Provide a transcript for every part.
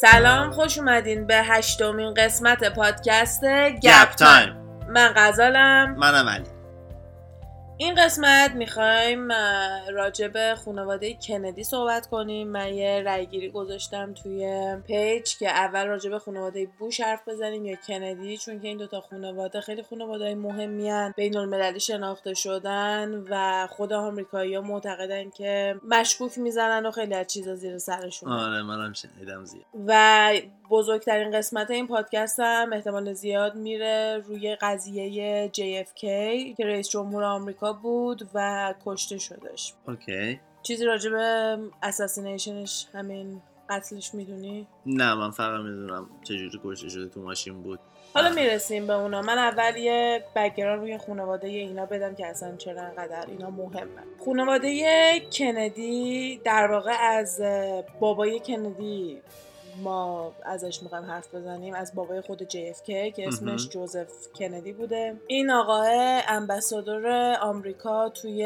سلام خوش اومدین به هشتمین قسمت پادکست گپ تایم. من غزالم. منم علی. این قسمت می‌خوایم راجع به خانواده کندی صحبت کنیم من یه رأیگیری گذاشتم توی page که اول راجع به خانواده بوش حرف بزنیم یا کندی چون که این دوتا خانواده خیلی خانواده مهمی هن. بین المللی شناخته شدن و خود آمریکایی ها معتقدن که مشکوک می‌زنن و خیلی از چیزا زیر سرشون آره منم شنیدم زیاد و بزرگترین قسمت این پادکست هم احتمال زیاد میره روی قضیه JFK که رئیس جمهور آمریکا بود و کشته شدش اوکی. چیزی راجع به اساسینیشنش همین قتلش می‌دونی؟ نه من فقط می‌دونم چجوری کشته شده تو ماشین بود. حالا می‌رسیم به اونا. من اول یه بگران روی خانواده اینا بدم که اصلا چرا انقدر اینا مهمه. خانواده کندی در واقع از بابای کندی. ما ازش می‌خوایم حرف بزنیم از بابای خود JFK که اسمش. جوزف کندی بوده این آقای امبسادور آمریکا توی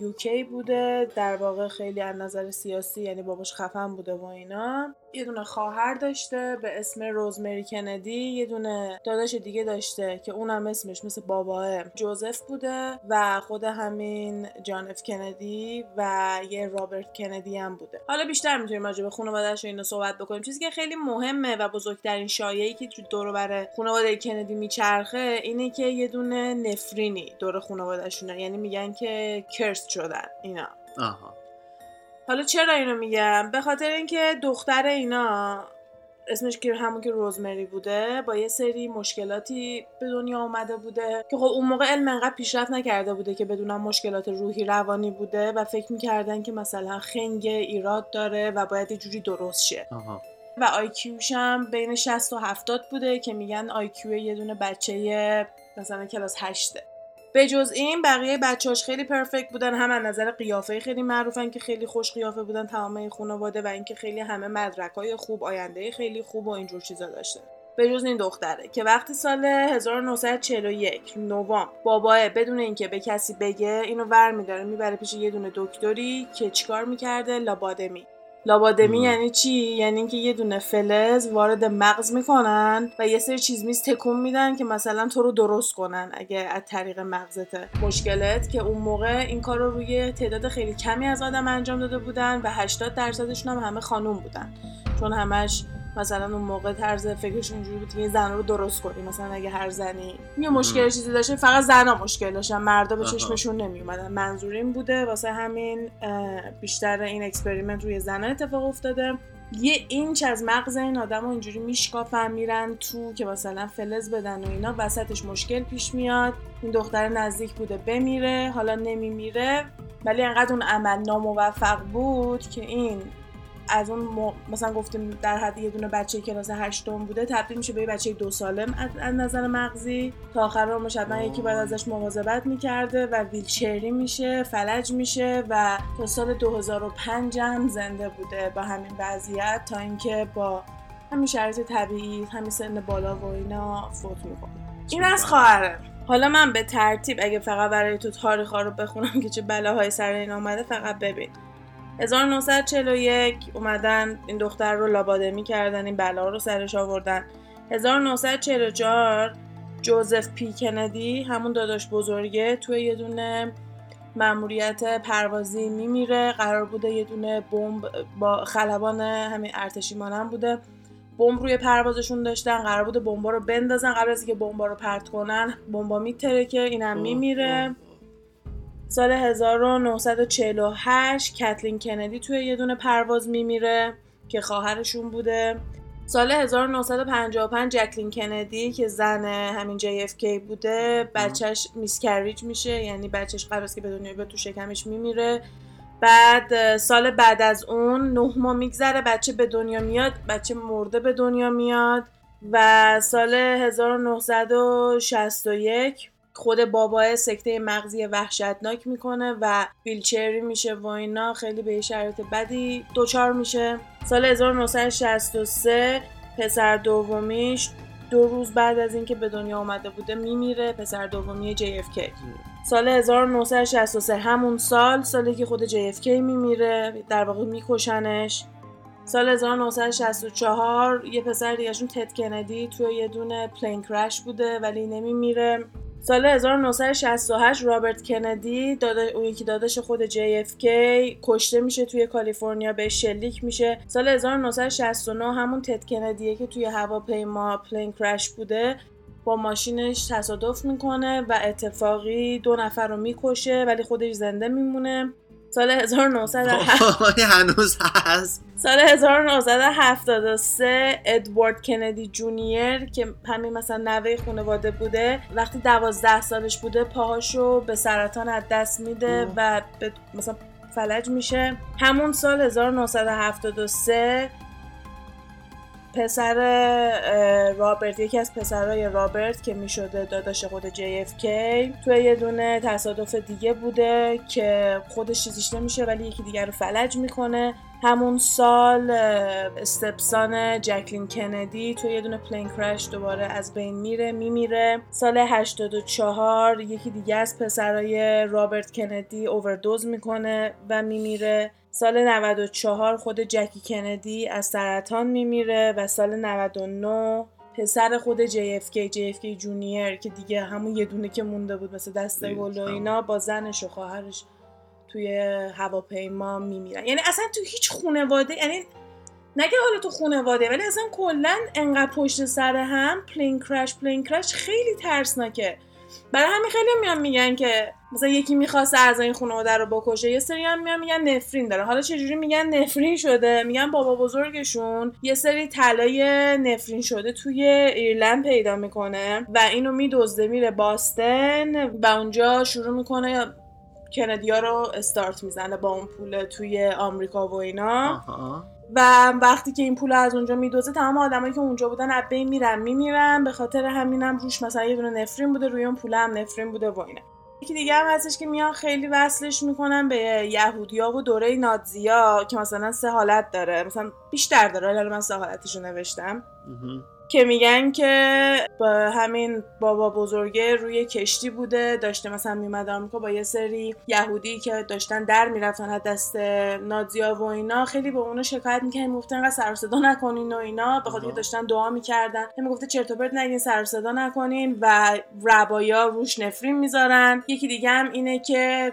یوکی بوده در واقع خیلی از نظر سیاسی یعنی باباش خفن بوده و اینا یه دونه خواهر داشته به اسم روزمری کندی یه دونه داداش دیگه داشته که اونم اسمش مثل باباه جوزف بوده و خود همین جان اف کندی و یه رابرت کندی هم بوده. حالا بیشتر می‌تونیم راجع به خانواده‌اش و اینا صحبت بکنیم. چیزی که خیلی مهمه و بزرگترین شایعی که تو دور بر خانواده کندی میچرخه اینه که یه دونه نفرینی دور خانواده‌شونه. یعنی میگن که کرست شدن اینا. آها. حالا چرا اینو میگم؟ به خاطر اینکه دختر اینا اسمش که همون که روزمری بوده با یه سری مشکلاتی به دنیا اومده بوده که خب اون موقع علم انقدر پیشرفت نکرده بوده که بدونن مشکلات روحی روانی بوده و فکر می‌کردن که مثلا خنگ ایراد داره و باید یه جوری درست شه. آها. و آیکیوش هم بین 60 و 70 بوده که میگن آیکیو یه دونه بچه مثلا کلاس 8 به جز این بقیه بچه‌هاش خیلی پرفکت بودن هم از نظر قیافه خیلی معروفن که خیلی خوش قیافه بودن تمام خانواده و اینکه خیلی همه مدرکای خوب آینده خیلی خوب و اینجور چیزا داشتن به جز این دختره که وقتی سال 1941 نوامبر باباه بدون اینکه به کسی بگه اینو ور میداره می‌بره پیش یه دونه دکتری که چیکار می‌کرده؟ لابادمی. لابادمی مم. یعنی چی؟ یعنی اینکه یه دونه فلز وارد مغز می‌کنن و یه سری چیز میز تکون میدن که مثلا تو رو درست کنن اگه از طریق مغزته. مشکلت که اون موقع این کار رو روی تعداد خیلی کمی از آدم انجام داده بودن و 80 درصدشون هم همه خانوم بودن. چون همش مثلا اون موقع طرز فکرشون اینجوری بود که این زن رو درست کنی. مثلا اگه هر زنی یه مشکل چیزی داشته فقط زنا مشکل داشتن. مردا به. چشمشون نمی اومدن منظور این بوده واسه همین بیشتر این experiment روی زنها اتفاق افتاده. یه اینچ از مغز این آدم رو اینجوری میشکافن میرن تو که مثلا فلز بدن و اینا وسطش مشکل پیش میاد. این دختر نزدیک بوده بمیره حالا نمیمیره. ولی انقدر اون عمل ناموفق بود که این از اون مو- مثلا گفتیم در حد یه دونه بچه کلاس هشتم بوده تبدیل میشه به یه بچه دو سالم از, نظر مغزی. تا آخر عمرش حتما یکی باید ازش مواظبت می‌کرده و ویلچری میشه فلج میشه و تا سال 2005 هم زنده بوده با همین وضعیت تا اینکه با همین شرایط طبیعی همین سن بالا و اینا فوت می‌کنه. این از خواهره. حالا من به ترتیب اگه فقط برای تو تاریخ ها رو بخونم که چه بلاهای سر این اومده فقط ببین. 1941 اومدن این دختر رو لابادمی کردن این بلا رو سرش آوردن. 1944 جوزف پی کندی همون داداش بزرگه توی یه دونه مأموریت پروازی میمیره. قرار بوده یه دونه بمب با خلبان همین ارتشی مانند بوده. بمب روی پروازشون داشتن قرار بوده بمبا رو بندازن قبل از اینکه بمبا رو پرت کنن. بمبا میترکه اینم میمیره. سال 1948 کتلین کندی توی یه دونه پرواز میمیره که خواهرشون بوده. سال 1955 ژاکلین کندی که زن همین JFK بوده بچهش miscarriage میشه یعنی بچهش از که به دنیا بیاد تو شکمش میمیره. بعد سال بعد از اون نه ماه میگذره بچه به دنیا میاد بچه مرده به دنیا میاد. و سال 1961 خود بابای سکته مغزی وحشتناک می‌کنه و ویلچری میشه و اینا. خیلی به شرایط بدی دچار میشه. سال 1963 پسر دومیش دو روز بعد از اینکه به دنیا آمده بوده میمیره پسر دومی JFK سال 1963 همون سال سالی که خود JFK میمیره در واقع میکشنش. سال 1964 یه پسر دیگهشون تد کندی توی یه دونه plane crash بوده ولی نمیمیره. سال 1968 رابرت کندی اون یکی داداش خود JFK کشته میشه توی کالیفرنیا بهش شلیک میشه. سال 1969 همون تد کندیه که توی هواپیما plane crash بوده. با ماشینش تصادف می‌کنه و اتفاقی دو نفر رو می‌کشه ولی خودش زنده میمونه. سال 1907 هنوز هست. سال 1973 ادوارد کندی جونیور که همین مثلا نوه خانواده بوده وقتی دوازده سالش بوده پاهاشو به سرطان از دست میده و به مثلا فلج میشه. همون سال 1973 پسر رابرت یکی از پسرای رابرت که می‌شده داداش خود JFK توی یه دونه تصادف دیگه بوده که خودش چیزیش نمیشه ولی یکی دیگر رو فلج می‌کنه. همون سال استپسان جکلین کندی توی یه دونه پلین کرش دوباره از بین میره میمیره. سال 84 یکی دیگه از پسرای رابرت کندی اووردوز می‌کنه و میمیره. سال 94 خود جکی کندی از سرطان میمیره و سال 99 پسر خود JFK JFK junior که دیگه همون یه دونه که مونده بود مثل دسته گل و اینا با زنش و خواهرش توی هواپیما میمیرن. یعنی اصلا تو هیچ خونواده یعنی نه که حالا تو خونواده ولی اصلا کلا انقدر پشت سر هم plane crash plane crash خیلی ترسناکه. برای همین خیلی میان میگن که مثلا یکی می‌خواسته از این خانواده رو بکشه یه سری هم میان میگن نفرین داره. حالا چجوری میگن نفرین شده؟ میگن بابا بزرگشون یه سری طلای نفرین شده توی ایرلند پیدا می‌کنه و اینو میدزده میره باستن و اونجا شروع می‌کنه کندیا رو استارت می‌زنه با اون پول توی آمریکا و اینا. و وقتی که این پول از اونجا میدوزه تمام آدمایی که اونجا بودن بین میرن میمیرن. به خاطر همینم روش مثلا یه دونه نفرین بوده روی اون پول هم نفرین بوده و اینا. یکی دیگه هم هستش که میان خیلی وصلش می‌کنن به یهودیا و دوره نازیا که مثلا سه حالت داره. مثلا بیشتر داره حالا من سه حالتشو نوشتم که میگن که با همین بابا بزرگه روی کشتی بوده. داشته مثلا میومد آمریکا با یه سری یهودی که داشتن در می‌رفتن از دست نازیا و اینا. خیلی به اونا شکایت می‌کنن می‌گفتن انقدر سر صدا نکنین و اینا. به خاطر داشتن دعا می‌کردن. می‌گفته چرت و پرت نگین سر صدا نکنین و ربایا روش نفرین می‌ذارن. یکی دیگه هم اینه که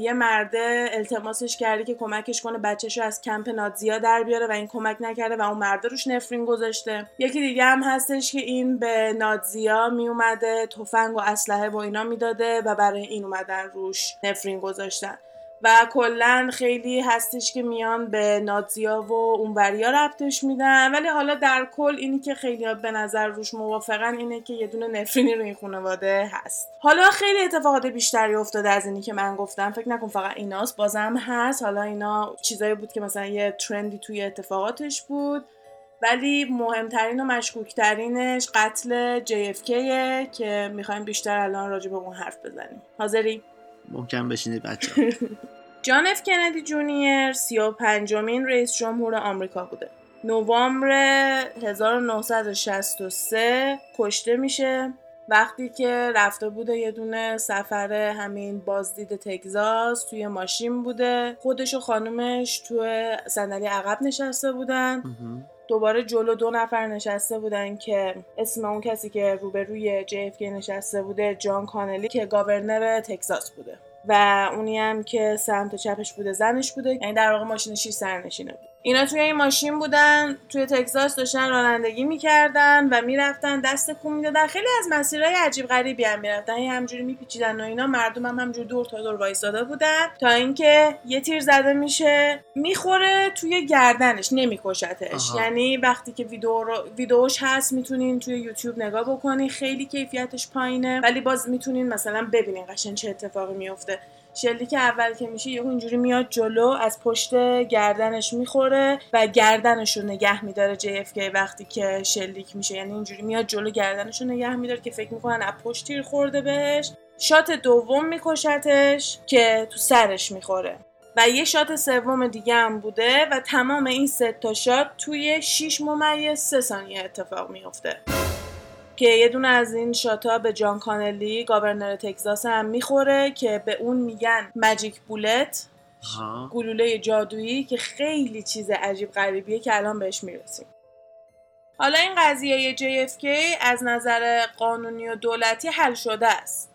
یه مرده التماسش کرده که کمکش کنه بچهش رو از کمپ نازیا در بیاره و این کمک نکرده و اون مرده روش نفرین گذاشته. یکی دیگه هم هستش که این به نازیا می اومده تفنگ و اسلحه و اینا می‌داده و برای این اومدن روش نفرین گذاشتن. و کلا خیلی هستش که میان به نازیا و اونوریا ربطش میدن. ولی حالا در کل اینی که خیلی به نظر روش موافقن اینه که یه دونه نفرینی روی این خانواده هست. حالا خیلی اتفاقات بیشتری افتاده از اینی که من گفتم. فکر نکن فقط ایناست بازم هست. حالا اینا چیزایی بود که مثلا یه ترندی توی اتفاقاتش بود. ولی مهمترین و مشکوکترینش قتل JFK که می‌خوایم بیشتر الان راجع به اون حرف بزنیم. حاضری؟ محکم بشینید بچه‌ها جان اف کندی junior سی و پنجمین رئیس جمهور آمریکا بوده. نوامبر 1963 کشته میشه. وقتی که رفته بوده یه دونه سفر همین بازدید تگزاس توی ماشین بوده. خودش و خانومش توی صندلی عقب نشسته بودن. دوباره جلو دو نفر نشسته بودن که اسم اون کسی که روبروی JFK نشسته بوده جان کانلی که governor تگزاس بوده. و اونی هم که سمت چپش بوده زنش بوده. یعنی در واقع ماشین شیش سرنشینه بود. اینا توی این ماشین بودن توی تگزاس داشتن رانندگی می‌کردن و می‌رفتن دست کون می‌دادن. خیلی از مسیرهای عجیب غریبی هم می‌رفتن. هی همجوری میپیچیدن و اینا. مردم هم همجوری دور تا دور وایساده بودن تا اینکه یه تیر زده میشه. می‌خوره توی گردنش نمیکشتش. یعنی وقتی که ویدیو رو ویدیوش هست می‌تونین توی یوتیوب نگاه بکنین. خیلی کیفیتش پایینه. ولی باز می‌تونین مثلا ببینین قشنگ چه اتفاقی میفته شلیک اول که میشه یهو اینجوری میاد جلو از پشت گردنش می‌خوره و گردنش رو نگه میداره JFK وقتی که شلیک میشه. یعنی اینجوری میاد جلو گردنش رو نگه میداره که فکر می‌کنن از پشت تیر خورده بهش. shot دوم میکشتش که تو سرش می‌خوره. و یه شات سوم دیگه هم بوده و تمام این سه تا shot توی 6 ممیز 3 ثانیه اتفاق میفته که یه دونه از این shot ا به جان کانلی governor تگزاس هم می‌خوره که به اون میگن magic bullet ها گلوله جادویی که خیلی چیز عجیب غریبیه که الان بهش می‌رسیم. حالا این قضیه JFK از نظر قانونی و دولتی حل شده است.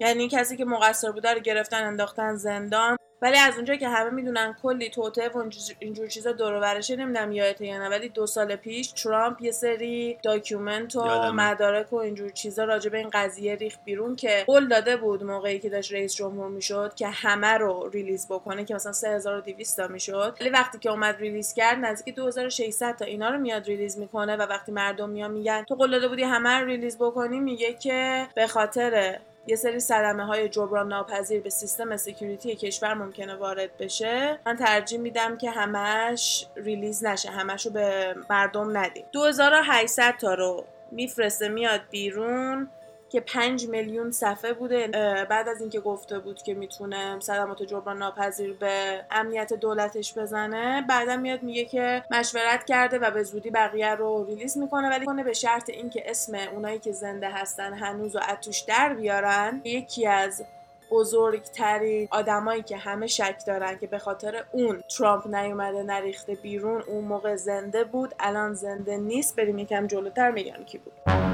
یعنی کسی که مقصر بوده رو گرفتن انداختن زندان. ولی از اونجا که همه می‌دونن کلی توطئه و اینجور- چیزا دور و برشه نمی‌دونم یادته یا نه ولی دو سال پیش ترامپ یه سری document و. مدارک و اینجور چیزا راجع به این قضیه ریخت بیرون که قول داده بود موقعی که داشت رئیس جمهور می‌شد که همه رو release بکنه که مثلا 3200 تا می‌شد ولی وقتی که اومد release کرد نزدیک 2600 تا اینا رو میاد release می‌کنه و وقتی مردم میان میگن تو قول داده بودی همه رو release بکنی میگه که به خاطر یه سری صدمه های جبران ناپذیر به سیستم security کشور ممکنه وارد بشه. من ترجیح میدم که همش release نشه همش رو به مردم ندیم. 2800 تا رو میفرسته میاد بیرون. که 5 میلیون صفحه بوده بعد از اینکه گفته بود که می‌تونه صدمات جبران ناپذیر به امنیت دولتش بزنه بعدا میاد میگه که مشورت کرده و به زودی بقیه رو release می‌کنه. ولی کنه به شرط اینکه اسم اونایی که زنده هستن هنوز و از توش در بیارن یکی از بزرگترین آدمایی که همه شک دارن که به خاطر اون ترامپ نیومده نریخته بیرون اون موقع زنده بود الان زنده نیست. بریم یکم جلوتر میگم کی بود.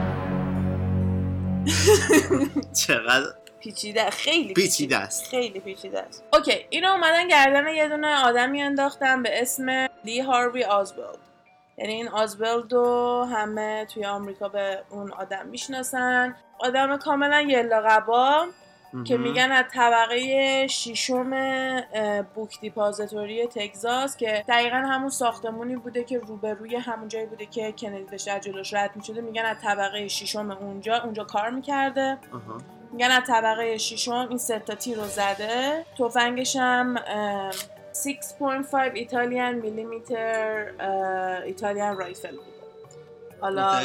چقدر پیچیده خیلی پیچیده. است. خیلی پیچیده است. اوکی اینو اومدن گردن یه دونه آدمی انداختن به اسم لی هاروی آزولد یعنی این آزولد رو همه توی آمریکا به اون آدم می‌شناسن. آدم کاملا یلا قبا که. میگن از طبقه شیشم بوک دیپازیتوری تگزاس که دقیقا همون ساختمونی بوده که روبروی همون جایی بوده که کندی داشته جلوش رد می‌شده میگن از طبقه شیشم اونجا اونجا کار می‌کرده. میگن از طبقه ششم این سه تا تیر رو زده تفنگش هم اه، 6.5 ایتالیان میلیمتر ایتالیان رایفل بوده حالا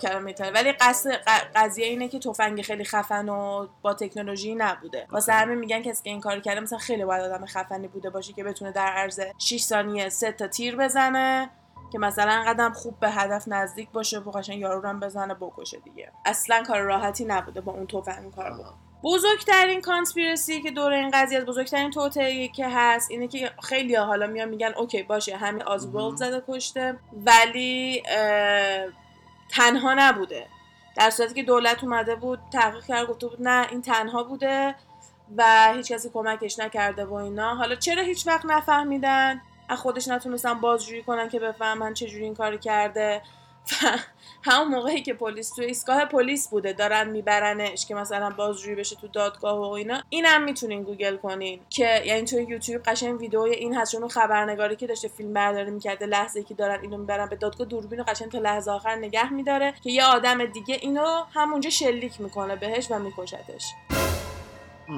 کلمه ایتالیا ولی قصد ق- قضیه اینه که تفنگ خیلی خفن و با تکنولوژی نبوده. واسه. همه میگن کسی که این کار کرده مثلا خیلی باید آدم خفنی بوده باشه که بتونه در عرض 6 ثانیه سه تا تیر بزنه که مثلا قدم خوب به هدف نزدیک باشه و قشنگ یارو رو هم بزنه بکشه دیگه. اصلا کار راحتی نبوده با اون تفنگ کار. آها. بزرگترین کانسپیرسی که دور این قضیه از بزرگترین توطئه که هست اینه که خیلی حالا میان میگن اوکی باشه همین آزولد مهم. زده کشته ولی تنها نبوده. در صورتی که دولت اومده بود تحقیق کرد گفته بود نه این تنها بوده و هیچ کسی کمکش نکرده و اینا. حالا چرا هیچ وقت نفهمیدن؟ از خودش نتونستن بازجویی کنن که بفهمن چجوری این کار کرده. و همون موقعی که پلیس تو ایستگاه پلیس بوده دارن میبرنش که مثلا بازجویی بشه تو دادگاه و اینا. اینم می‌تونین گوگل کنین که یعنی تو یوتیوب قشنگ ویدیوی این هست چون خبرنگاری که داشته فیلم برداری می‌کرده لحظه که دارن اینو می‌برن به دادگاه دوربین قشنگ تا لحظه آخر نگه میداره که یه آدم دیگه اینو همونجا شلیک می‌کنه بهش و میکشتش.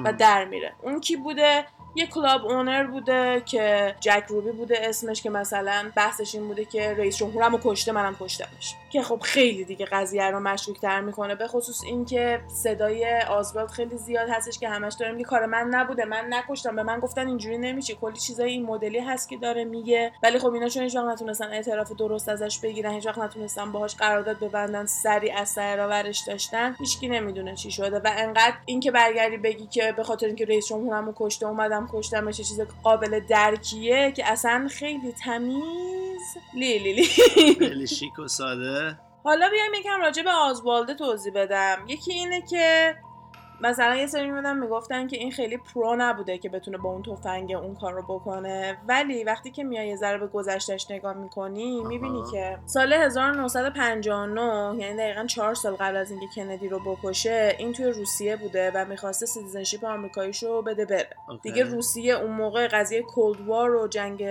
و در میره. اون کی بوده؟ یه کلاب اونر بوده که جک روبی بوده اسمش که مثلا بحثش این بوده که رئیس جمهورم رو کشته منم کشتمش. که خب خیلی دیگه قضیه رو مشکوک تر می‌کنه به خصوص اینکه صدای آزبالد خیلی زیاد هستش که همش داره میگه کار من نبوده من نکشتم به من گفتن اینجوری نمیشه کلی چیزای این مدلی هست که داره میگه. ولی خب اینا چون هیچ وقت نتونستن اعتراف درست ازش بگیرن هیچ وقت نتونستن باهاش قرارداد ببندن سری از سر ورش داشتن هیچکی نمی‌دونه چی شده. و انقدر اینکه برگردی بگی که به خاطر اینکه رئیس جمهورمو کشته اومدم کشتمش چه چیز قابل درکیه که اصلا خیلی تمیز. لی لی لی. خیلی شیک و ساده. حالا بیایم یکم راجع به آزوالد توضیح بدم. یکی اینه که مثلا یه سری میمدن می‌گفتن که این خیلی pro نبوده که بتونه با اون تفنگ اون کار رو بکنه ولی وقتی که میای یه ذره به گذشتش نگاه می‌کنی می‌بینی. که سال 1959 یعنی دقیقا چهار سال قبل از اینکه کندی رو بکشه این توی روسیه بوده و می‌خواسته citizenship آمریکاییش رو بده بره اوکی. دیگه روسیه اون موقع قضیه Cold War و جنگ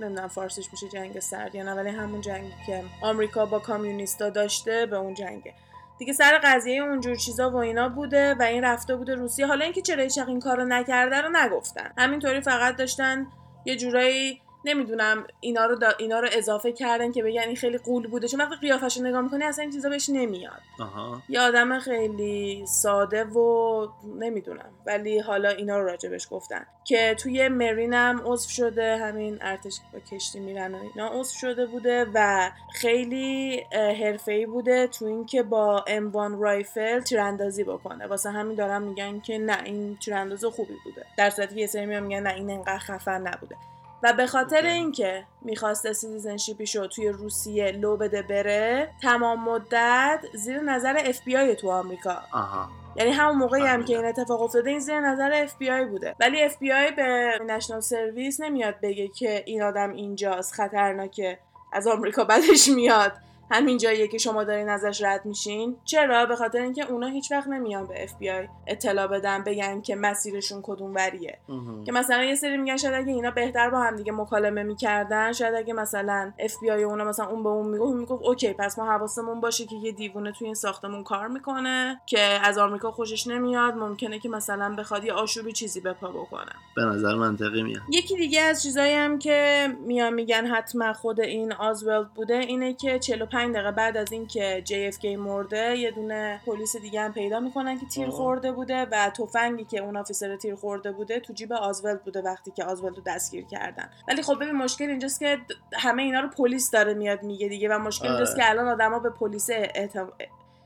نمی‌دونم فارسیش میشه جنگ سرد یا نه ولی همون جنگی که آمریکا با کامیونیستا داشته به اون جنگه دیگه سر قضیه اونجور چیزا و اینا بوده و این رفته بوده روسیه. حالا اینکه چرا این کارو نکرده رو نگفتن. همینطوری فقط داشتن یه جورایی نمی‌دونم اینا رو دا اینا رو اضافه کردن که بگن این خیلی قول بوده. چون وقتی قیافش رو نگاه می‌کنی اصلا این چیزا بهش نمیاد. آها. یه آدم خیلی ساده و نمی‌دونم. ولی حالا اینا رو راجبش گفتن. که توی مرین هم عضو شده همین ارتش با کشتی میرن و اینا عضو شده بوده و خیلی حرفه‌ای بوده تو اینکه با M1 رایفل تیراندازی بکنه. واسه همین دارم میگن که نه این تیرانداز خوبی بوده. در صورتی که یه سری میگن نه این انقدر خفن نبوده. و به خاطر. اینکه می‌خواسته citizenship یشو توی روسیه لو بده بره تمام مدت زیر نظر اف بی آی تو آمریکا آها یعنی همون موقعی هم که. این اتفاق افتاده این زیر نظر اف بی آی بوده ولی اف بی آی به national service نمیاد بگه که این آدم اینجاست خطرناکه از آمریکا بدش میاد همین جاییه که شما دارین ازش رد میشین؟ چرا؟ به خاطر اینکه اونا هیچ وقت نمیان به اف بی آی اطلاع بدن بگن که مسیرشون کدوم وریه. که مثلا یه سری میگن شاید اگه اینا بهتر با هم دیگه مکالمه می‌کردن شاید اگه مثلا اف بی آی اونا مثلا اون به اون می‌گفت می‌گفت okay پس ما حواسمون باشه که یه دیوونه توی این ساختمون کار می‌کنه که از آمریکا خوشش نمیاد. ممکنه که مثلا بخواد یه آشوبی چیزی به پا بکنه. به نظر منطقی میاد. یکی دیگه از چیزایی هم که میان میگن حتما خود این آزولد بوده اینه که 45 دقیقه بعد از اینکه JFK مرده یه دونه پلیس دیگه هم پیدا می‌کنن که تیر. خورده بوده و تفنگی که اون officer تیر خورده بوده تو جیب آزولد بوده وقتی که آزولد رو دستگیر کردن. ولی خب ببین مشکل اینجاست که همه اینا رو پلیس داره میاد میگه دیگه و مشکل اینجاست آره. که الان آدما به پلیس اعتم-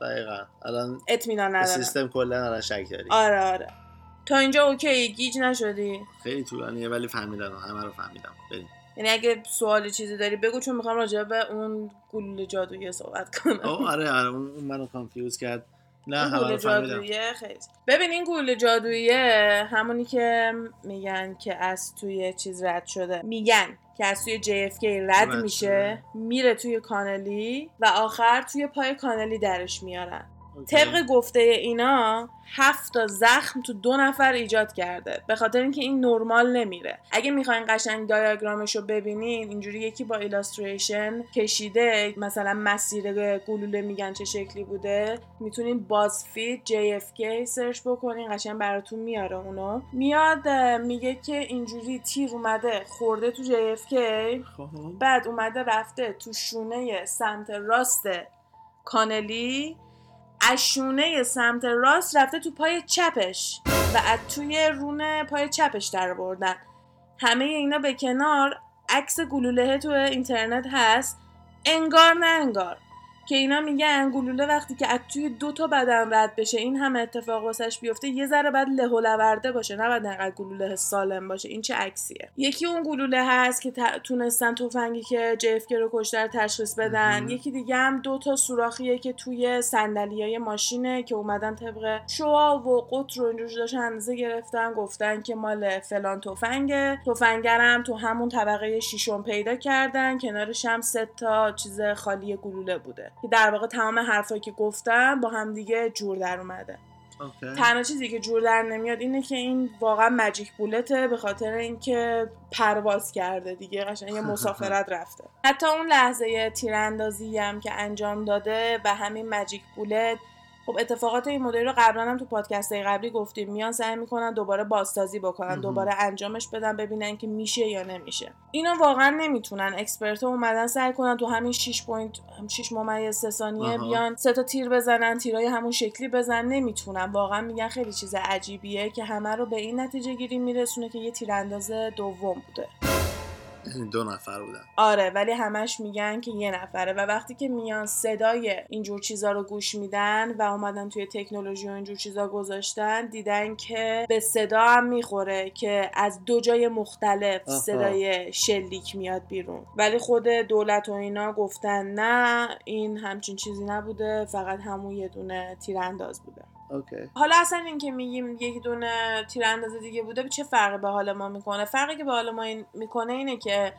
دقیقا. الان اطمینان ندارن. سیستم کلا الان شک داری. آره آره. تا اینجا okay گیج نشدی. خیلی طولانیه ولی فهمیدم همه رو فهمیدم. بریم. یعنی اگه سوالی چیزی داری بگو چون می‌خوام راجع به اون گلوله جادویی صحبت کنم. آه آره آره اون منو confuse کرد. نه همه جادوییه خیلی. ببین این گلوله جادوییه همونی که میگن که از توی چیز رد شده. میگن که از توی JFK رد رد میشه. میره توی کانلی و آخر توی پای کانلی درش میارن. طبق گفته اینا هفت تا زخم تو دو نفر ایجاد کرده. به خاطر اینکه این نرمال نمیره. اگه می‌خواین قشنگ diagram ش رو ببینین اینجوری یکی با illustration کشیده مثلا مسیر گلوله میگن چه شکلی بوده می‌تونین BuzzFeed JFK سرچ بکنین قشنگ براتون میاره اونو. میاد میگه که اینجوری تیر اومده خورده تو JFK خب. بعد اومده رفته تو شونه سمت راست کانلی از شونه سمت راست رفته تو پای چپش و از توی رونه پای چپش در بردن همه اینا به کنار عکس گلوله تو اینترنت هست. انگار نه انگار. که اینا میگن گلوله وقتی که از توی دو تا بدن رد بشه این همه اتفاق واسش بیفته یه ذره بعد له لورده باشه نه بعد انقدر گلوله سالم باشه این چه عکسیه؟ یکی اون گلوله هست که ت- تونستن تفنگی که JFK رو کشته رو تشخیص بدن. یکی دیگه هم دو تا سوراخیه که توی صندلیای ماشینه که اومدن طبق شعا و قطر رو اینجوری داشتن اندازه گرفتن گفتن که مال فلان تفنگه. تفنگرم تو همون طبقه شیشم پیدا کردن. کنارش هم سه تا چیز خالی گلوله بوده. که در واقع تمام حرفایی که گفتم با هم دیگه جور در اومده. تنها چیزی که جور در نمیاد اینه که این واقعا مجیک بولته به خاطر اینکه پرواز کرده دیگه قشنگ یه مسافرت رفته. حتی اون لحظه تیراندازی هم که انجام داده و همین مجیک بولت خب اتفاقات این مدلی رو قبلا هم تو پادکست قبلی گفتیم. میان سعی می‌کنن دوباره بازسازی بکنن. دوباره انجامش بدن ببینن که میشه یا نمیشه. اینو واقعا نمی‌تونن. expert اومدن سعی کنن تو همین 6 point 6 ممیز 3 ثانیه. بیان سه تا تیر بزنن تیرای همون شکلی بزنن. نمی‌تونن. واقعا میگن خیلی چیز عجیبیه که همه رو به این نتیجه گیری میرسونه که یه تیرانداز دوم بوده. دو نفر بودن. آره ولی همش میگن که یه نفره. و وقتی که میان صدای اینجور چیزا رو گوش میدن و اومدن توی تکنولوژی و اینجور چیزا گذاشتن دیدن که به صدا هم می‌خوره که از دو جای مختلف آها. صدای شلیک میاد بیرون. ولی خود دولت و اینا گفتن نه این همچین چیزی نبوده فقط همون یه دونه تیرانداز بوده. okay. حالا اصلا این که میگیم یکی دونه تیرانداز دیگه بوده چه فرقی به حال ما می‌کنه؟ فرقی که به حال ما این می‌کنه اینه که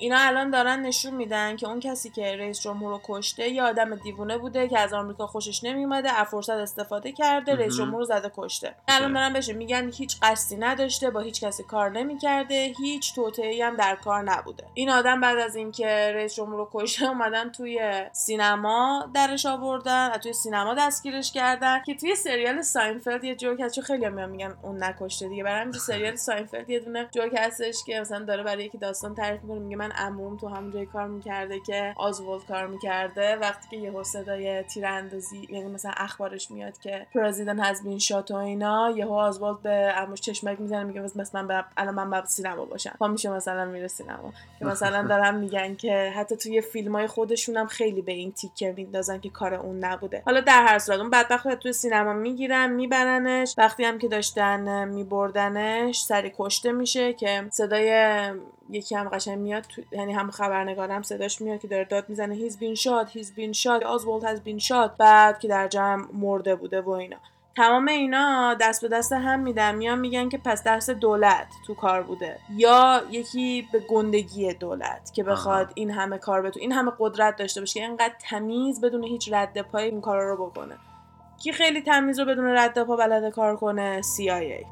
اینا الان دارن نشون میدن که اون کسی که رئیس جمهور رو کشته یه آدم دیوونه بوده که از آمریکا خوشش نمیومده از فرصت استفاده کرده رئیس. جمهور رو زده کشته. الان دارن بهش میگن هیچ قصدی نداشته با هیچ کسی کار نمی‌کرده هیچ توطئه‌ای هم در کار نبوده. این آدم بعد از اینکه رئیس جمهور رو کشته اومدن توی سینما درش آوردن از توی سینما دستگیرش کردن که توی سریال ساینفلد یه جوک هست چون خیلی میان میگن اون نکشته دیگه. تو سریال ساینفلد یه دونه جوک هستش که مثلا داره برای یکی داستان تعریف می‌کنه میگه من عموم تو همون جای کار می‌کرده که آزولد کار می‌کرده وقتی که یهو صدای تیراندازی یعنی مثلا اخبارش میاد که پرزیدنت هز بین شات و اینا یهو آزولد به عموش چشمک می‌زنه میگه مثلا من. الان من باید سینما باشم پا میشه مثلا میره سینما که مثلا دارن میگن که حتی توی فیلم های خودشون هم خیلی به این تیکه میندازن که کار اون نبوده حالا در هر صورت اون بدبخت توی سینما می‌گیرن میبرنش وقتی هم که داشتن میبردنش سری کشته میشه که صدای یکی هم قشنگ میاد تو... یعنی هم خبرنگارم صداش میاد که داره داد می‌زنه هیز بین شاد هیز بین شاد آزولد هز بین شاد بعد که در جمع مرده بوده و اینا. تمام اینا دست به دست هم میدن. میان میگن که پس دست دولت تو کار بوده. یا یکی به گندگی دولت که بخواد. این همه کار بتونه این همه قدرت داشته باشه. که اینقدر تمیز بدون هیچ رد پای این کارا رو بکنه. کی خیلی تمیز رو بدون رد پا بلده کار کنه؟ CIA.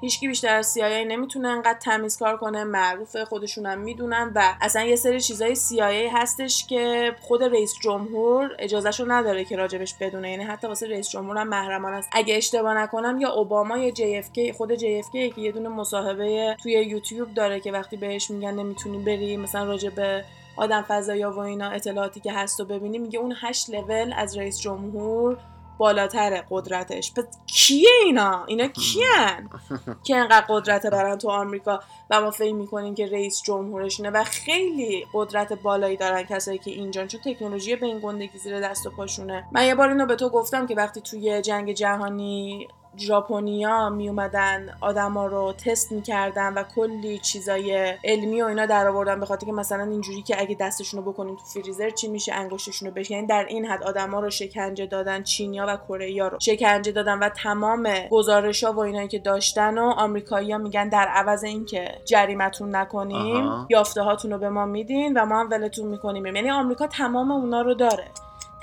هیچکی بیشتر از CIA نمی‌تونه انقدر تمیز کار کنه. معروفه خودشونم می‌دونن و اصلا یه سری چیزای CIA هستش که خود رئیس جمهور اجازهشو نداره که راجبش بدونه. یعنی حتی واسه رئیس جمهور هم محرمان است. اگه اشتباه نکنم یا اوباما یا JFK خود JFK که یه دونه مصاحبه توی یوتیوب داره که وقتی بهش میگن نمی‌تونی بری مثلا راجب آدم فضایا و اینا اطلاعاتی که هست و ببینی میگه اون هشت لول از رئیس جمهور بالاتر قدرتش. پس کیه اینا؟ اینا کیان؟ که انقدر قدرت دارن تو آمریکا و ما فکر می‌کنیم که رئیس جمهورشونه و خیلی قدرت بالایی دارن کسایی که اینجان چون تکنولوژی به این گندگی زیر دست و پاشونه. من یه بار اینو به تو گفتم که وقتی توی جنگ جهانی ژاپنیا می اومدن آدما رو تست می‌کردن و کلی چیزای علمی و اینا در آوردن به خاطر که مثلا اینجوری که اگه دستشون رو بکنیم تو فریزر چی میشه؟ انگشتشون رو بشه یعنی در این حد آدما رو شکنجه دادن چینیا و کره رو شکنجه دادن و تمام گزارش ها و اینایی که داشتن و آمریکایی‌ها میگن در عوض اینکه جریمتون نکنیم. یافته هاتون رو به ما میدین و ما هم ولتون می‌کنیم یعنی آمریکا تمام اونا رو داره.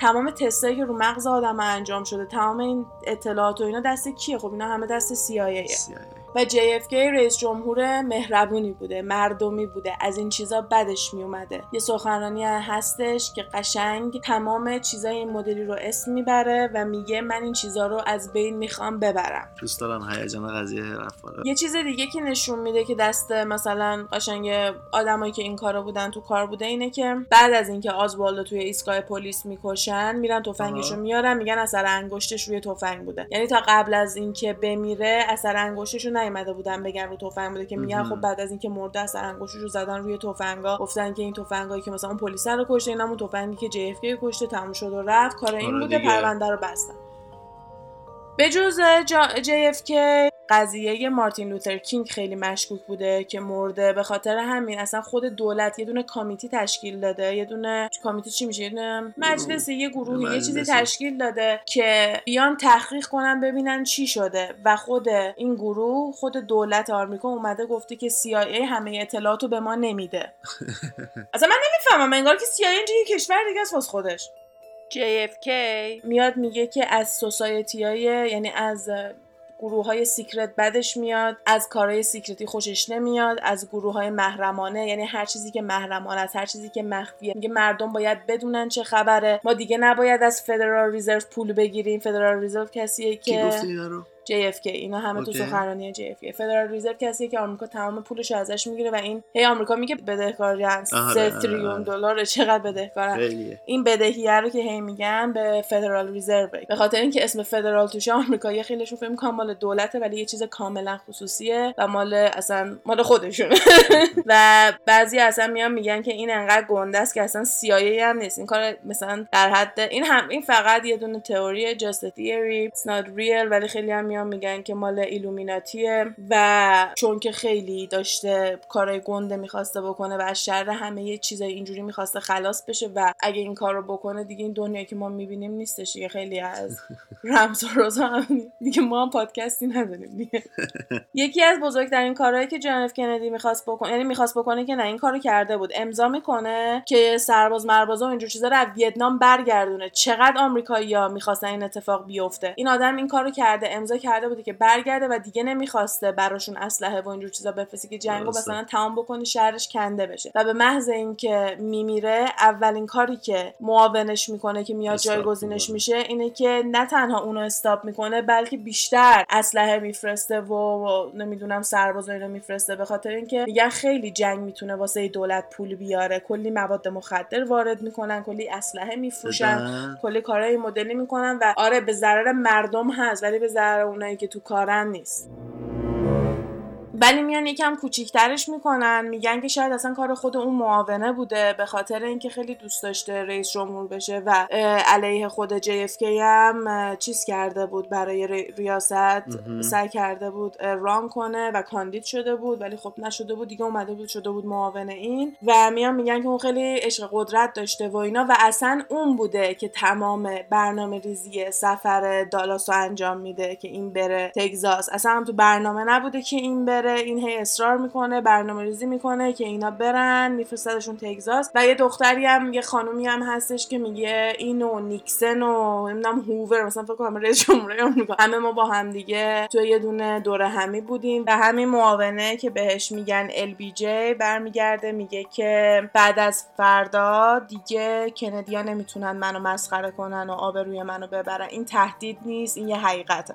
تمام تستایی که رو مغز آدم انجام شده تمام این اطلاعات و اینا دست کیه خب اینا همه دست CIA. و JFK رئیس جمهور مهربونی بوده مردمی بوده از این چیزا بدش می اومده یه سخنرانی هستش که قشنگ تمام چیزای این مدلی رو اسم می‌بره و میگه من این چیزا رو از بین می‌خوام ببرم. دوست دارم هیجان قضیه رفاره یه چیز دیگه که نشون میده که دست مثلا قشنگ آدمایی که این کارا بودن تو کار بوده اینه که بعد از اینکه آزوالدو توی ایستگاه پلیس می‌کشن میرن تفنگشو. میارن میگن اثر انگشتش روی تفنگ بوده. یعنی تا قبل از اینکه بمیره اثر انگشتش رو نیومده بودن بگن رو تفنگ بوده که میگن. خب بعد از اینکه مرده اثر انگشتش رو زدن روی تفنگا گفتن که این تفنگایی که مثلا اون پلیس رو کشته این همون تفنگی که JFK کشته تموم شد و رفت کار این آره بوده. پرونده رو بستن به جز. JFK قضیه مارتین لوتر کینگ خیلی مشکوک بوده که مرده. به خاطر همین اصلا خود دولت یه دونه کامیتی تشکیل داده. یه دونه کامیتی چی میشه؟ یه دونه مجلس یه گروهی یه چیزی. تشکیل داده که بیان تحقیق کنن ببینن چی شده. و خود این گروه خود دولت آمریکا اومده گفته که CIA همه اطلاعات رو به ما نمیده. اصلا من نمی‌فهمم انگار که CIA اینجا یه کشور دیگه است واسه خودش. JFK میاد میگه که از society های یعنی از گروه های secret بدش میاد از کارهای secret ی خوشش نمیاد از گروه های محرمانه یعنی هر چیزی که محرمانه است هر چیزی که مخفیه. میگه مردم باید بدونن چه خبره. ما دیگه نباید از Federal Reserve پول بگیریم. Federal Reserve کسیه که JFK اینا همه تو. سخنرانی JFK Federal Reserve کسیه که آمریکا تمام پولش ازش می‌گیره و این هی آمریکا میگه بدهکارن آره، 3 آره، تریلیون آره. دلار چقدر بدهکارن این بدهیه رو که هی میگن به فدرال ریزرو. به خاطر اینکه اسم فدرال توشه آمریکایی خیلیشون فکر می‌کنن مال دولته ولی یه چیز کاملا خصوصیه و مال اصلا مال خودشونه و بعضی اصلا میان میگن که این انقدر گنده است که اصلا CIA هم نیست. این کار مثلا در حد این هم این فقط یه دونه تئوری theory. It's not real ولی خیلی هم میان میگن که مال ایلومیناتیه و چون که خیلی داشته کارای گنده می‌خواسته بکنه و از شر همه یه چیزای اینجوری می‌خواسته خلاص بشه و اگه این کار رو بکنه دیگه این دنیا که ما می‌بینیم نیستش دیگه. خیلی از رمز و روزا دیگه ما هم پادکستی نداریم دیگه. یکی از بزرگترین کارهایی که جان اف کندی می‌خواست بکنه یعنی می‌خواست بکنه که نه این کارو کرده بود. امضا می‌کنه که سرباز مربازا و اینجور چیزا رو از ویتنام برگردونه. چقدر آمریکایی‌ها می‌خواستن این اتفاق بیفته. این آدم این کارو کرده امضا کرده بوده که برگرده و دیگه نمی‌خواسته براشون اسلحه و اینجور چیزا بفرسته که جنگو. مثلا تمام بکنه شهرش کنده بشه و به محض اینکه میمیره اولین کاری که معاونش می‌کنه که میاد جایگزینش. میشه اینه که نه تنها اونو استاپ می‌کنه بلکه بیشتر اسلحه میفرسته و, و نمی‌دونم سرباز و اینو میفرسته به خاطر اینکه میگن خیلی جنگ می‌تونه واسه دولت پول بیاره کلی مواد مخدر وارد می‌کنن کلی اسلحه میفروشن. کلی کارهای مدلی می‌کنن و آره به ضرر مردم هست ولی به ضرر اونایی که تو کارن نیست. ولی میان یکم کوچیکترش می‌کنن. میگن که شاید اصلا کار خود اون معاونه بوده به خاطر اینکه خیلی دوست داشته رئیس جمهور بشه و علیه خود JFK هم اه، چیز کرده بود برای ری- ریاست. سعی کرده بود ران کنه و کاندید شده بود. ولی خب نشده بود. دیگه اومده بود شده بود معاون این. و میان میگن که اون خیلی عشق قدرت داشته و اینا. و اصلا اون بوده که تمام برنامه ریزی سفر دالاس رو انجام میده که این بره تگزاس. اصلا هم تو برنامه نبوده که این بره. این هی اصرار می‌کنه برنامه ریزی می‌کنه که اینا برن میفرستدشون تگزاس و یه دختری هم یه خانومی هم هستش که میگه اینو نیکسن و نمی‌دونم هوور مثلا فکر کنم رئیس جمهوری آمریکا. همه ما با هم دیگه تو یه دونه دوره همی بودیم. و همین معاونه که بهش میگن LBJ برمیگرده میگه که بعد از فردا دیگه کندیا نمی‌تونن منو مسخره کنن و آبروی منو ببرن. این تهدید نیست این یه حقیقته.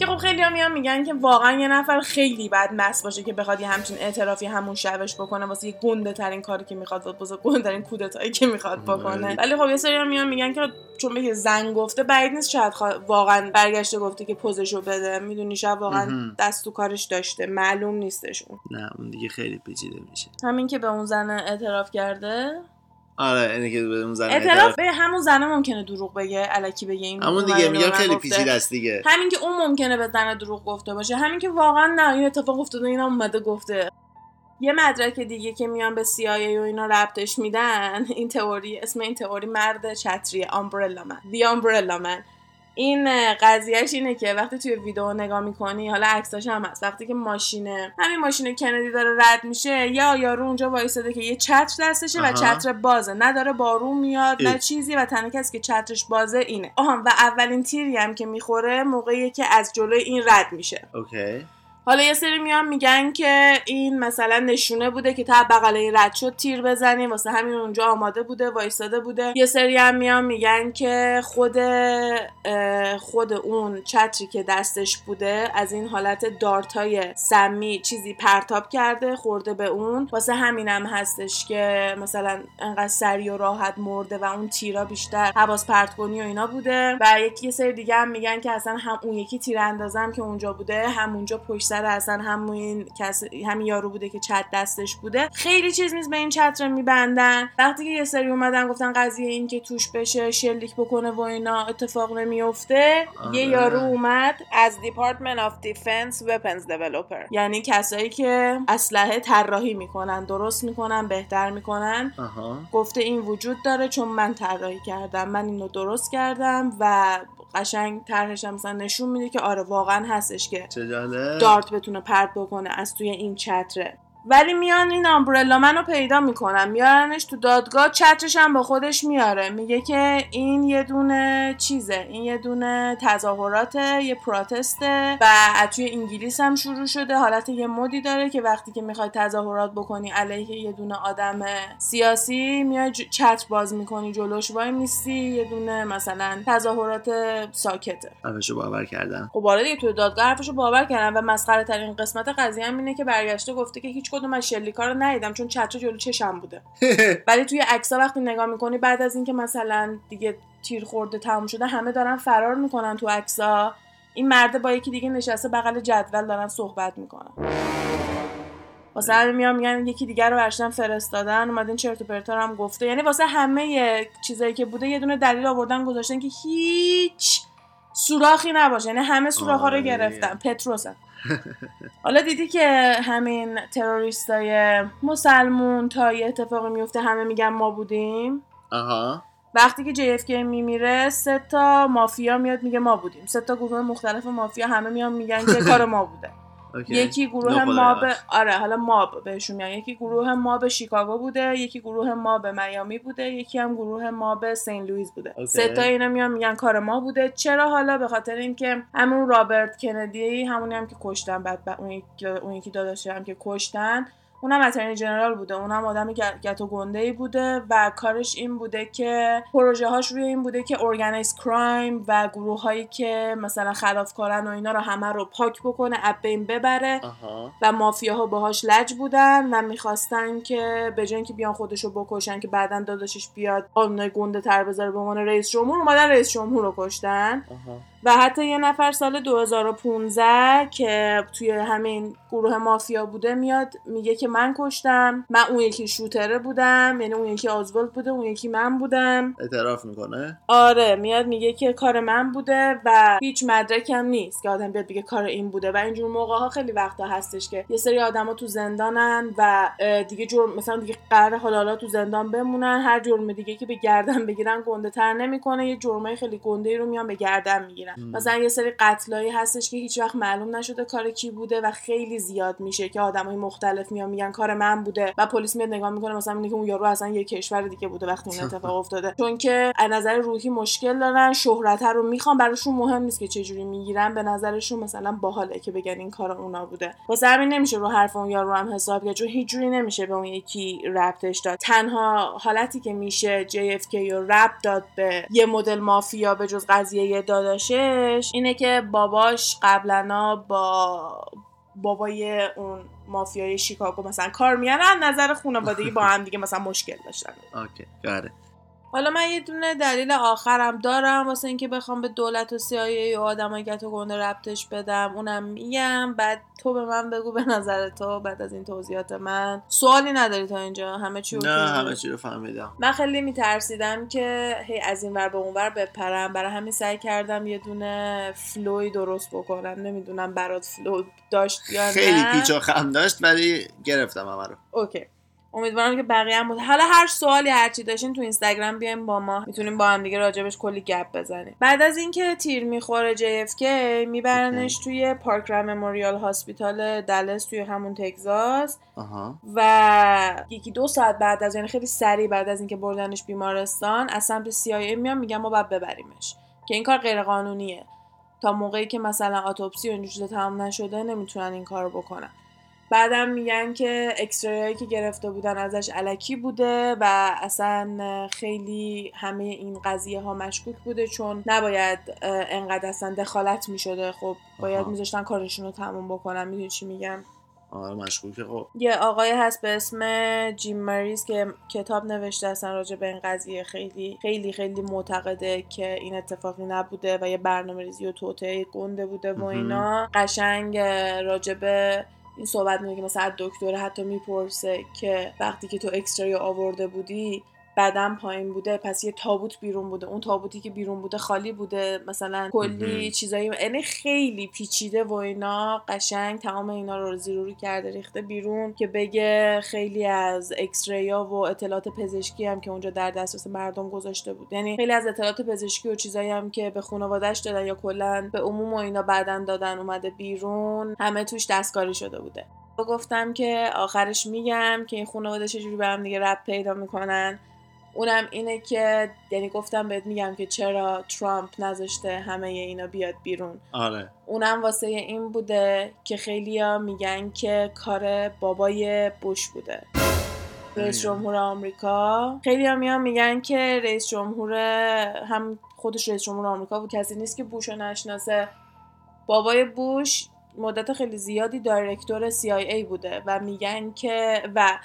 که خب خیلی میان میگن که واقعا یه نفر خیلی بد مس باشه که بخواد یه همچین اعترافی همون شبش بکنه واسه یه گنده ترین کاری که می‌خواد واسه گنده ترین کودتایی که می‌خواد بکنه. آره. ولی خب یه سری میان میگن که چون به زن گفته بعید نیست شاید خوا- واقعا برگشته گفته که پوزشو بده. می‌دونی شاید واقعا. دست تو کارش داشته. معلوم نیستش اون نه اون دیگه خیلی پیچیده میشه. همین که به اون زن اعتراف کرده. آره اینه که به اون زن اعتراف به همون زنه ممکنه دروغ بگه الکی بگه این همون دیگه میگم خیلی. پیچیده است دیگه. همین که اون ممکنه به زن دروغ گفته باشه. همین که واقعا نه این اتفاق افتاده اینم اومده گفته. یه مدرک دیگه که میان به CIA و اینا ربطش میدن این تئوری اسم این تئوری مرد چتریه آمبرلا من. دی آمبرلا من این قضیهش اینه که وقتی توی ویدیو نگاه می‌کنی حالا عکساش هم هست. وقتی که ماشینه همین ماشین کندی داره رد میشه یا یارو اونجا وایساده که یه چتر دستشه و. چتر بازه. نداره بارون میاد نه. چیزی و تنها کسی که چترش بازه اینه. آها و اولین تیری هم که می‌خوره موقعی که از جلوی این رد میشه. اوکی. حالا یه سری میان میگن که این مثلا نشونه بوده که تا بغل این رد شد تیر بزنی واسه همین اونجا آماده بوده وایستاده بوده. یه سری هم میان میگن که خود خود اون چتری که دستش بوده از این حالت دارتای سمی چیزی پرتاب کرده خورده به اون. واسه همینم هستش که مثلا انقدر سریع و راحت مرده و اون تیرا بیشتر حواس پرت کنی و اینا بوده. و یکی سری دیگه هم میگن که اصلا هم اون یکی تیر اندازم که اونجا بوده همونجا پشت سر اصلا همون کس همین یارو بوده که چت دستش بوده. خیلی چیز نیست به این چتر میبندن. وقتی که یه سری اومدن گفتن قضیه این که توش بشه شلیک بکنه و اینا اتفاق نمیفته آره. یه یارو اومد از Department of Defense Weapons Developer. یعنی کسایی که اسلحه طراحی می‌کنن درست می‌کنن بهتر می‌کنن. گفته این وجود داره چون من طراحی کردم. من اینو درست کردم و قشنگ طرحش هم مثلا نشون میده که آره واقعا هستش که چه دارت بتونه پرت بکنه از توی این چتره. ولی میان این آمبرلا منو پیدا می‌کنن. میارنش تو دادگاه چترش هم با خودش میاره. میگه که این یه دونه چیزه. این یه دونه تظاهراته یه پروتسته و از توی انگلیس هم شروع شده. حالت یه مدی داره که وقتی که می‌خوای تظاهرات بکنی علیه یه دونه آدم سیاسی میای چتر باز می‌کنی. جلوش وای میستی. یه دونه مثلا تظاهرات ساکته. همشو باور کردم. خب آره دیگه توی دادگاه حرفشو باور کردن و مسخره ترین قسمت قضیه هم اینه که برگشته گفته که هیچ کدوم از شلیکا رو ندیدم چون چتر جلو چشم بوده. ولی توی عکسا وقتی نگاه می‌کنی بعد از اینکه مثلا دیگه تیر خورده تموم شده همه دارن فرار می‌کنن تو عکسا این مرده با یکی دیگه نشسته بغل جدول دارن صحبت می‌کنن. واسه همین میام میگن یکی دیگر رو برشتن فرستادن اومدن چرت و پرتا رو هم گفته. یعنی واسه همه چیزایی که بوده یه دونه دلیل آوردن گذاشتن که هیچ سوراخی نباشه یعنی همه سوراخ ها رو آره. گرفتن. پتروس. حالا دیدی که همین تروریستای مسلمون تا یه اتفاقی میفته همه میگن ما بودیم؟ آها. وقتی که JFK میمیره سه تا مافیا میاد میگه ما بودیم. سه تا گروه مختلف مافیا همه میان میگن که کار ما بوده. okay. یکی گروه نخدا mob. آره حالا mob بهشون میگن یکی گروه mob شیکاگو بوده یکی گروه mob میامی بوده یکی هم گروه mob سینت لوئیس بوده okay. سه تا اینا میان میگن کار ما بوده چرا حالا به خاطر اینکه همون رابرت کندی همونی هم که کشتن بعد, اون یکی اون یکی داداشه هم که کشتن اونم اترنی جنرال بوده اونم آدم گت و گنده ای بوده و کارش این بوده که پروژه هاش روی این بوده که ارگانیز کرایم و گروه هایی که مثلا خلافکارن و اینا رو همه رو پاک بکنه اب بین ببره آها. و مافیاها باهاش لج بودن و می‌خواستن که به جای اینکه بیان خودشو بکشن که بعدا داداشش بیاد قانونای گنده تر بذاره به عنوان رئیس جمهور اومدن رئیس جمهور رو کشتن. آها. و حتی یه نفر سال 2015 که توی همین گروه مافیا بوده میاد میگه که من کشتم من اون یکی شوتره بودم یعنی اون یکی آزولد بوده اون یکی من بودم. اعتراف می‌کنه؟ آره میاد میگه که کار من بوده و هیچ مدرکم نیست که آدم بیاد بگه کار این بوده. و اینجور موقع ها خیلی وقتا هستش که یه سری آدما تو زندانن و دیگه جرم مثلا دیگه قرار حالا حالا تو زندان بمونن هر جرم دیگه که به گردن بگیرن گنده تر نمی‌کنه. یه جرمای خیلی گنده ای رو میان به گردن می‌گیرن. مم. مثلا یه سری قتلایی هستش که هیچ وقت معلوم نشده کار کی بوده و خیلی زیاد میشه که آدمای مختلف میان میگن کار من بوده و پلیس میاد نگاه می‌کنه مثلا میگه که اون یارو اصلا یه کشور دیگه بوده وقتی این اتفاق افتاده. چون که از نظر روحی مشکل دارن شهرت رو می‌خوان براشون مهم نیست که چه جوری می‌گیرن. به نظرشون مثلا باحاله که بگن این کار اونا بوده. واسه همین نمیشه رو حرف اون یارو هم حساب کرد چون هیچ جوری نمیشه به اون یکی ربطش داد. تنها حالتی که میشه JFK رو ربط داد به یه مدل مافیا به جز قضیه داداشش اینه که باباش قبلا با بابای اون مافیای شیکاگو مثلا کار میکردن از نظر خانوادگی با هم دیگه مثلا مشکل داشتن. okay آره حالا من یه دونه دلیل آخرم دارم واسه اینکه بخوام به دولت و CIA و آدمای گنده گنده ربطش بدم. اونم میگم. بعد تو به من بگو به نظر تو بعد از این توضیحات من. سوالی نداری تا اینجا. همه چی نه؟ همه چی رو فهمیدم. من خیلی میترسیدم که هی از این ور به اون ور بپرم. برای همین سعی کردم یه دونه flow ی درست بکنم. نمی‌دونم برات flow داشت یا نه. خیلی پیچ و خم داشت ولی گرفتم همه رو. okay. امیدوارم که بقیه هم بود حالا هر سوالی هرچی داشتین تو اینستاگرام بیایم با ما. می‌تونیم با هم دیگه راجبش کلی گپ بزنیم. بعد از اینکه تیر می‌خوره JFK میبرنش توی Parkland Memorial Hospital دالاس توی همون تگزاس. و یکی دو ساعت بعد از یعنی خیلی سریع بعد از اینکه بردنش بیمارستان از سمت CIA میان میگن ما باید ببریمش. که این کار غیر قانونیه تا موقعی که مثلا اتوپسی و اینجور تمام نشده نمی‌تونن این کارو بکنن. بعدم میگن که اکسترایی که گرفته بودن ازش علکی بوده و اصلا خیلی همه این قضیه ها مشکوک بوده چون نباید انقدر اصلا دخالت می‌شده. خب باید. میذاشتن کارشون رو تموم بکنن. می‌دونی چی میگم؟ آره مشکوکه. خب. یه آقای هست به اسم جیم مریز که کتاب نوشته اصلا راجع به این قضیه. خیلی خیلی خیلی معتقده که این اتفاقی نبوده و یه برنامه ریزی و توطئه گنده بوده و. اینا. قشنگ راجع به این صحبت میگه مثلا دکتر حتی می‌پرسه که وقتی که تو اکسترای آورده بودی بدن پایین بوده پس یه تابوت بیرون بوده. اون تابوتی که بیرون بوده خالی بوده. مثلا کلی. چیزایی یعنی خیلی پیچیده و اینا قشنگ تمام اینا رو زیرو رو کرده ریخته بیرون که بگه خیلی از اکسریا و اطلاعات پزشکی هم که اونجا در دسترس مردم گذاشته بود. یعنی خیلی از اطلاعات پزشکی و چیزایی هم که به خانواده‌اش دادن یا کلا به عموم و اینا بعدن دادن اومده بیرون همه توش دستکاری شده بوده. گفتم که آخرش میگم که این خانواده چجوری به هم دیگه رب پیدا می‌کنن. اونم اینه که یعنی گفتم بهت میگم که چرا ترامپ نذاشته همه اینا بیاد بیرون. آره. اونم واسه این بوده که خیلیا میگن که کار بابای بوش بوده. رئیس. جمهور آمریکا. خیلی هم میان میگن که رئیس جمهور هم خودش رئیس جمهور آمریکا بود. کسی نیست که بوش رو نشناسه. بابای بوش مدت خیلی زیادی director CIA بوده و میگن که و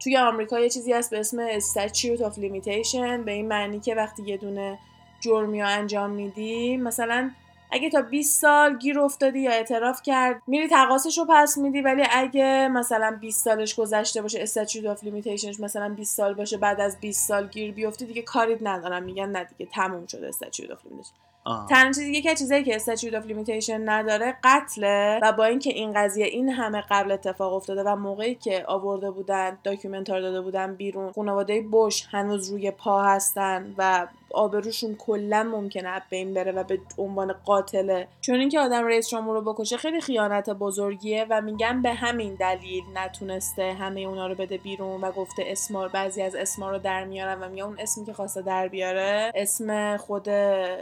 توی آمریکا یه چیزی هست به اسم statute of limitation به این معنی که وقتی یه دونه جرمی رو انجام میدی مثلا اگه تا 20 سال گیر افتادی یا اعتراف کرد میری تقاصش رو پس میدی ولی اگه مثلا 20 سالش گذشته باشه statute of limitation ش مثلا 20 سال باشه بعد از 20 سال گیر بیفتی دیگه کاریت ندارم میگن نه دیگه تموم شده statute of limitation تنها چیزی که چیزایی که statute of limitation نداره قتله و با اینکه این قضیه این همه قبل اتفاق افتاده و موقعی که آورده بودن document ها رو داده بودن بیرون خانواده بوش هنوز روی پا هستن و آبروشون کلا ممکنه از بین بره و به عنوان قاتله چون اینکه آدم رئیس جمهور رو بکشه خیلی خیانت بزرگیه و میگن به همین دلیل نتونسته همه اونا رو بده بیرون و گفته اسما بعضی از اسما رو در میارن و میگه اون اسمی که خواسته در بیاره اسم خود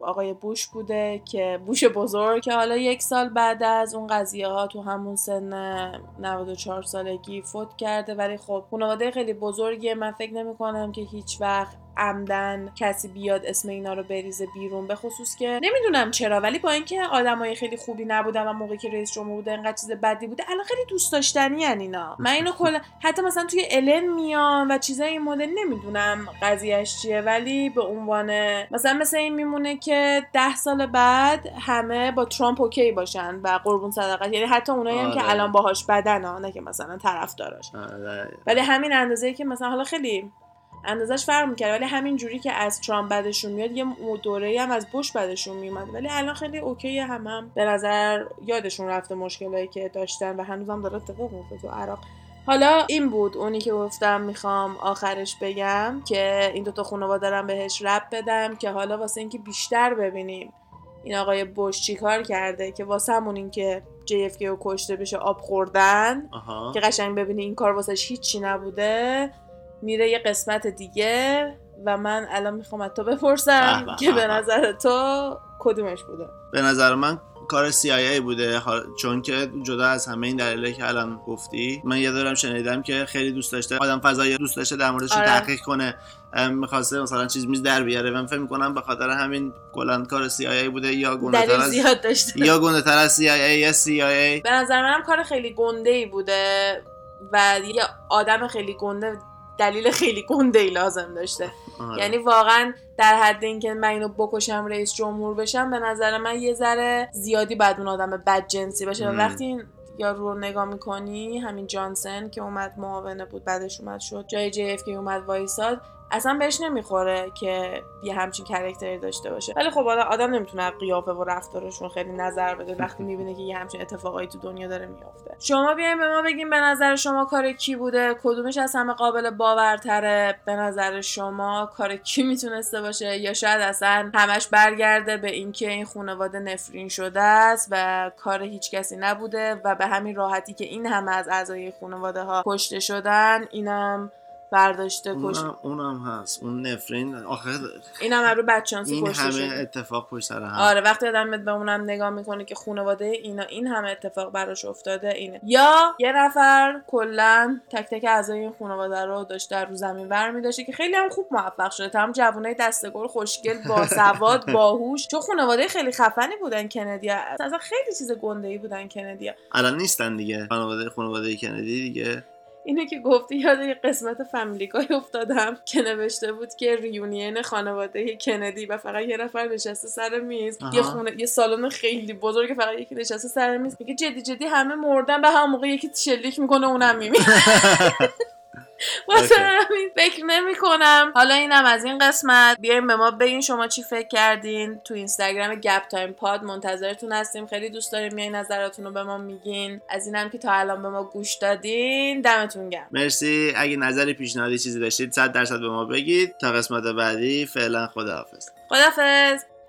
آقای بوش بوده که بوش بزرگ که حالا یک سال بعد از اون قضیه ها تو همون سن 94 سالگی فوت کرده. ولی خب خانواده خیلی بزرگیه. من فکر نمی کنم که هیچ وقت عمدن کسی بیاد اسم اینا رو بریزه بیرون به خصوص که نمی‌دونم چرا ولی با اینکه آدمای خیلی خوبی نبودن و موقعی که رئیس جمهور بوده انقدر چیز بدی بوده الان خیلی دوست داشتنی اینا من اینو کلا حتی مثلا توی الن میان و چیزای این مدل نمی‌دونم قضیهش چیه ولی به عنوان مثلا مثل این میمونه که ده سال بعد همه با ترامپ okay باشن و قربون صدقش یعنی حتی اونایی هم که آره. الان باهاش بدن ها نه که مثلا طرفداراش آره. ولی همین اندازه که مثلا حالا خیلی اندازش فرق می‌کرد ولی همین جوری که از ترامپ بعدشون میاد یه دوره هم از بوش بعدشون میومد ولی الان خیلی okay هم, هم. به نظر یادشون رفته مشکلایی که داشتن و هنوزم داره اتفاق میفته تو عراق. حالا این بود اونی که گفتم می‌خوام آخرش بگم که این دوتا خانواده دارم بهش ربط بدم که حالا واسه اینکه بیشتر ببینیم این آقای بوش چی کار کرده که واسه همون این که JFK رو کشته بشه آب خوردن آها. که قشنگ ببینی این کار واسش هیچی نبوده. میره یه قسمت دیگه و من الان می‌خوام از تو بپرسم که به به. نظر تو کدومش بوده به نظر من کار CIA بوده چون که جدا از همه این دلایلی که الان گفتی من یه دارم شنیدم که خیلی دوست داشته آدم فضایی دوست داشته در موردش آره. تحقیق کنه می‌خواسته مثلا چیز میز در بیاره من فکر می‌کنم به خاطر همین کلا کار CIA بوده یا گنده تر از یا گنده تر از CIA یا CIA به نظر منم کار خیلی گنده ای بوده و یه آدم خیلی گنده دلیل خیلی گنده ای لازم داشته آره. یعنی واقعا در حد اینکه من اینو بکشم رئیس جمهور بشم به نظر من یه ذره زیادی بعد اون آدم بد جنسی باشه. وقتی این یارو رو نگاه می‌کنی همین جانسن که اومد معاونه بود بعدش اومد شد جای جی اف که اومد وایساد اصلا بهش نمی‌خوره که یه همچین کرکتری داشته باشه. ولی خب حالا آدم نمی‌تونه قیافه و رفتارشون خیلی نظر بده وقتی می‌بینه که یه همچین اتفاقایی تو دنیا داره میافته. شما بیاین به ما بگین به نظر شما کار کی بوده؟ کدومش از همه قابل باورتره؟ به نظر شما کار کی می‌تونسته باشه؟ یا شاید اصلا همش برگرده به اینکه این خانواده نفرین شده است و کار هیچ کسی نبوده و به همین راحتی که این همه از اعضای خانواده ها کشته شدن اینم برداشته کش اونم, اونم هست. اون نفرین اینم هم رو بچانسی این همه شده. اتفاق پشت سر هم. آره وقتی آدم به اونم نگاه می‌کنه که خانواده اینا این همه اتفاق براش افتاده اینه. یا یه نفر کلا تک تک اعضای این خانواده رو داشته رو زمین ور میداشته که خیلی هم خوب موفق شده. تمام جوانای دستگل خوشگل باسواد باهوش. چون خانواده خیلی خفنی بودن کندی. اصلا خیلی چیز گنده ای بودن کندی. الان نیستن دیگه. خانواده خانواده کندی دیگه. اینه که گفتی یاد یه قسمت Family Guy افتادم که نوشته بود که reunion خانواده کندی و فقط یه نفر نشسته سر میز. آها. یه خونه یه سالن خیلی بزرگ فقط یکی نشسته سر میز. میگه جدی جدی همه مردن یه همون موقع یکی شلیک می‌کنه اونم میمیره. واسه. همین فکر نمی کنم حالا اینم از این قسمت. بیاین به ما بگین شما چی فکر کردین. تو اینستاگرام گپ تایم pod منتظرتون هستیم. خیلی دوست داریم میای نظراتون رو به ما میگین. از اینم که تا الان به ما گوش دادین دمتون گرم. مرسی. اگه نظری پیشنهادی چیزی داشتید 100 درصد به ما بگید. تا قسمت بعدی فعلا خداحافظ. خدافظ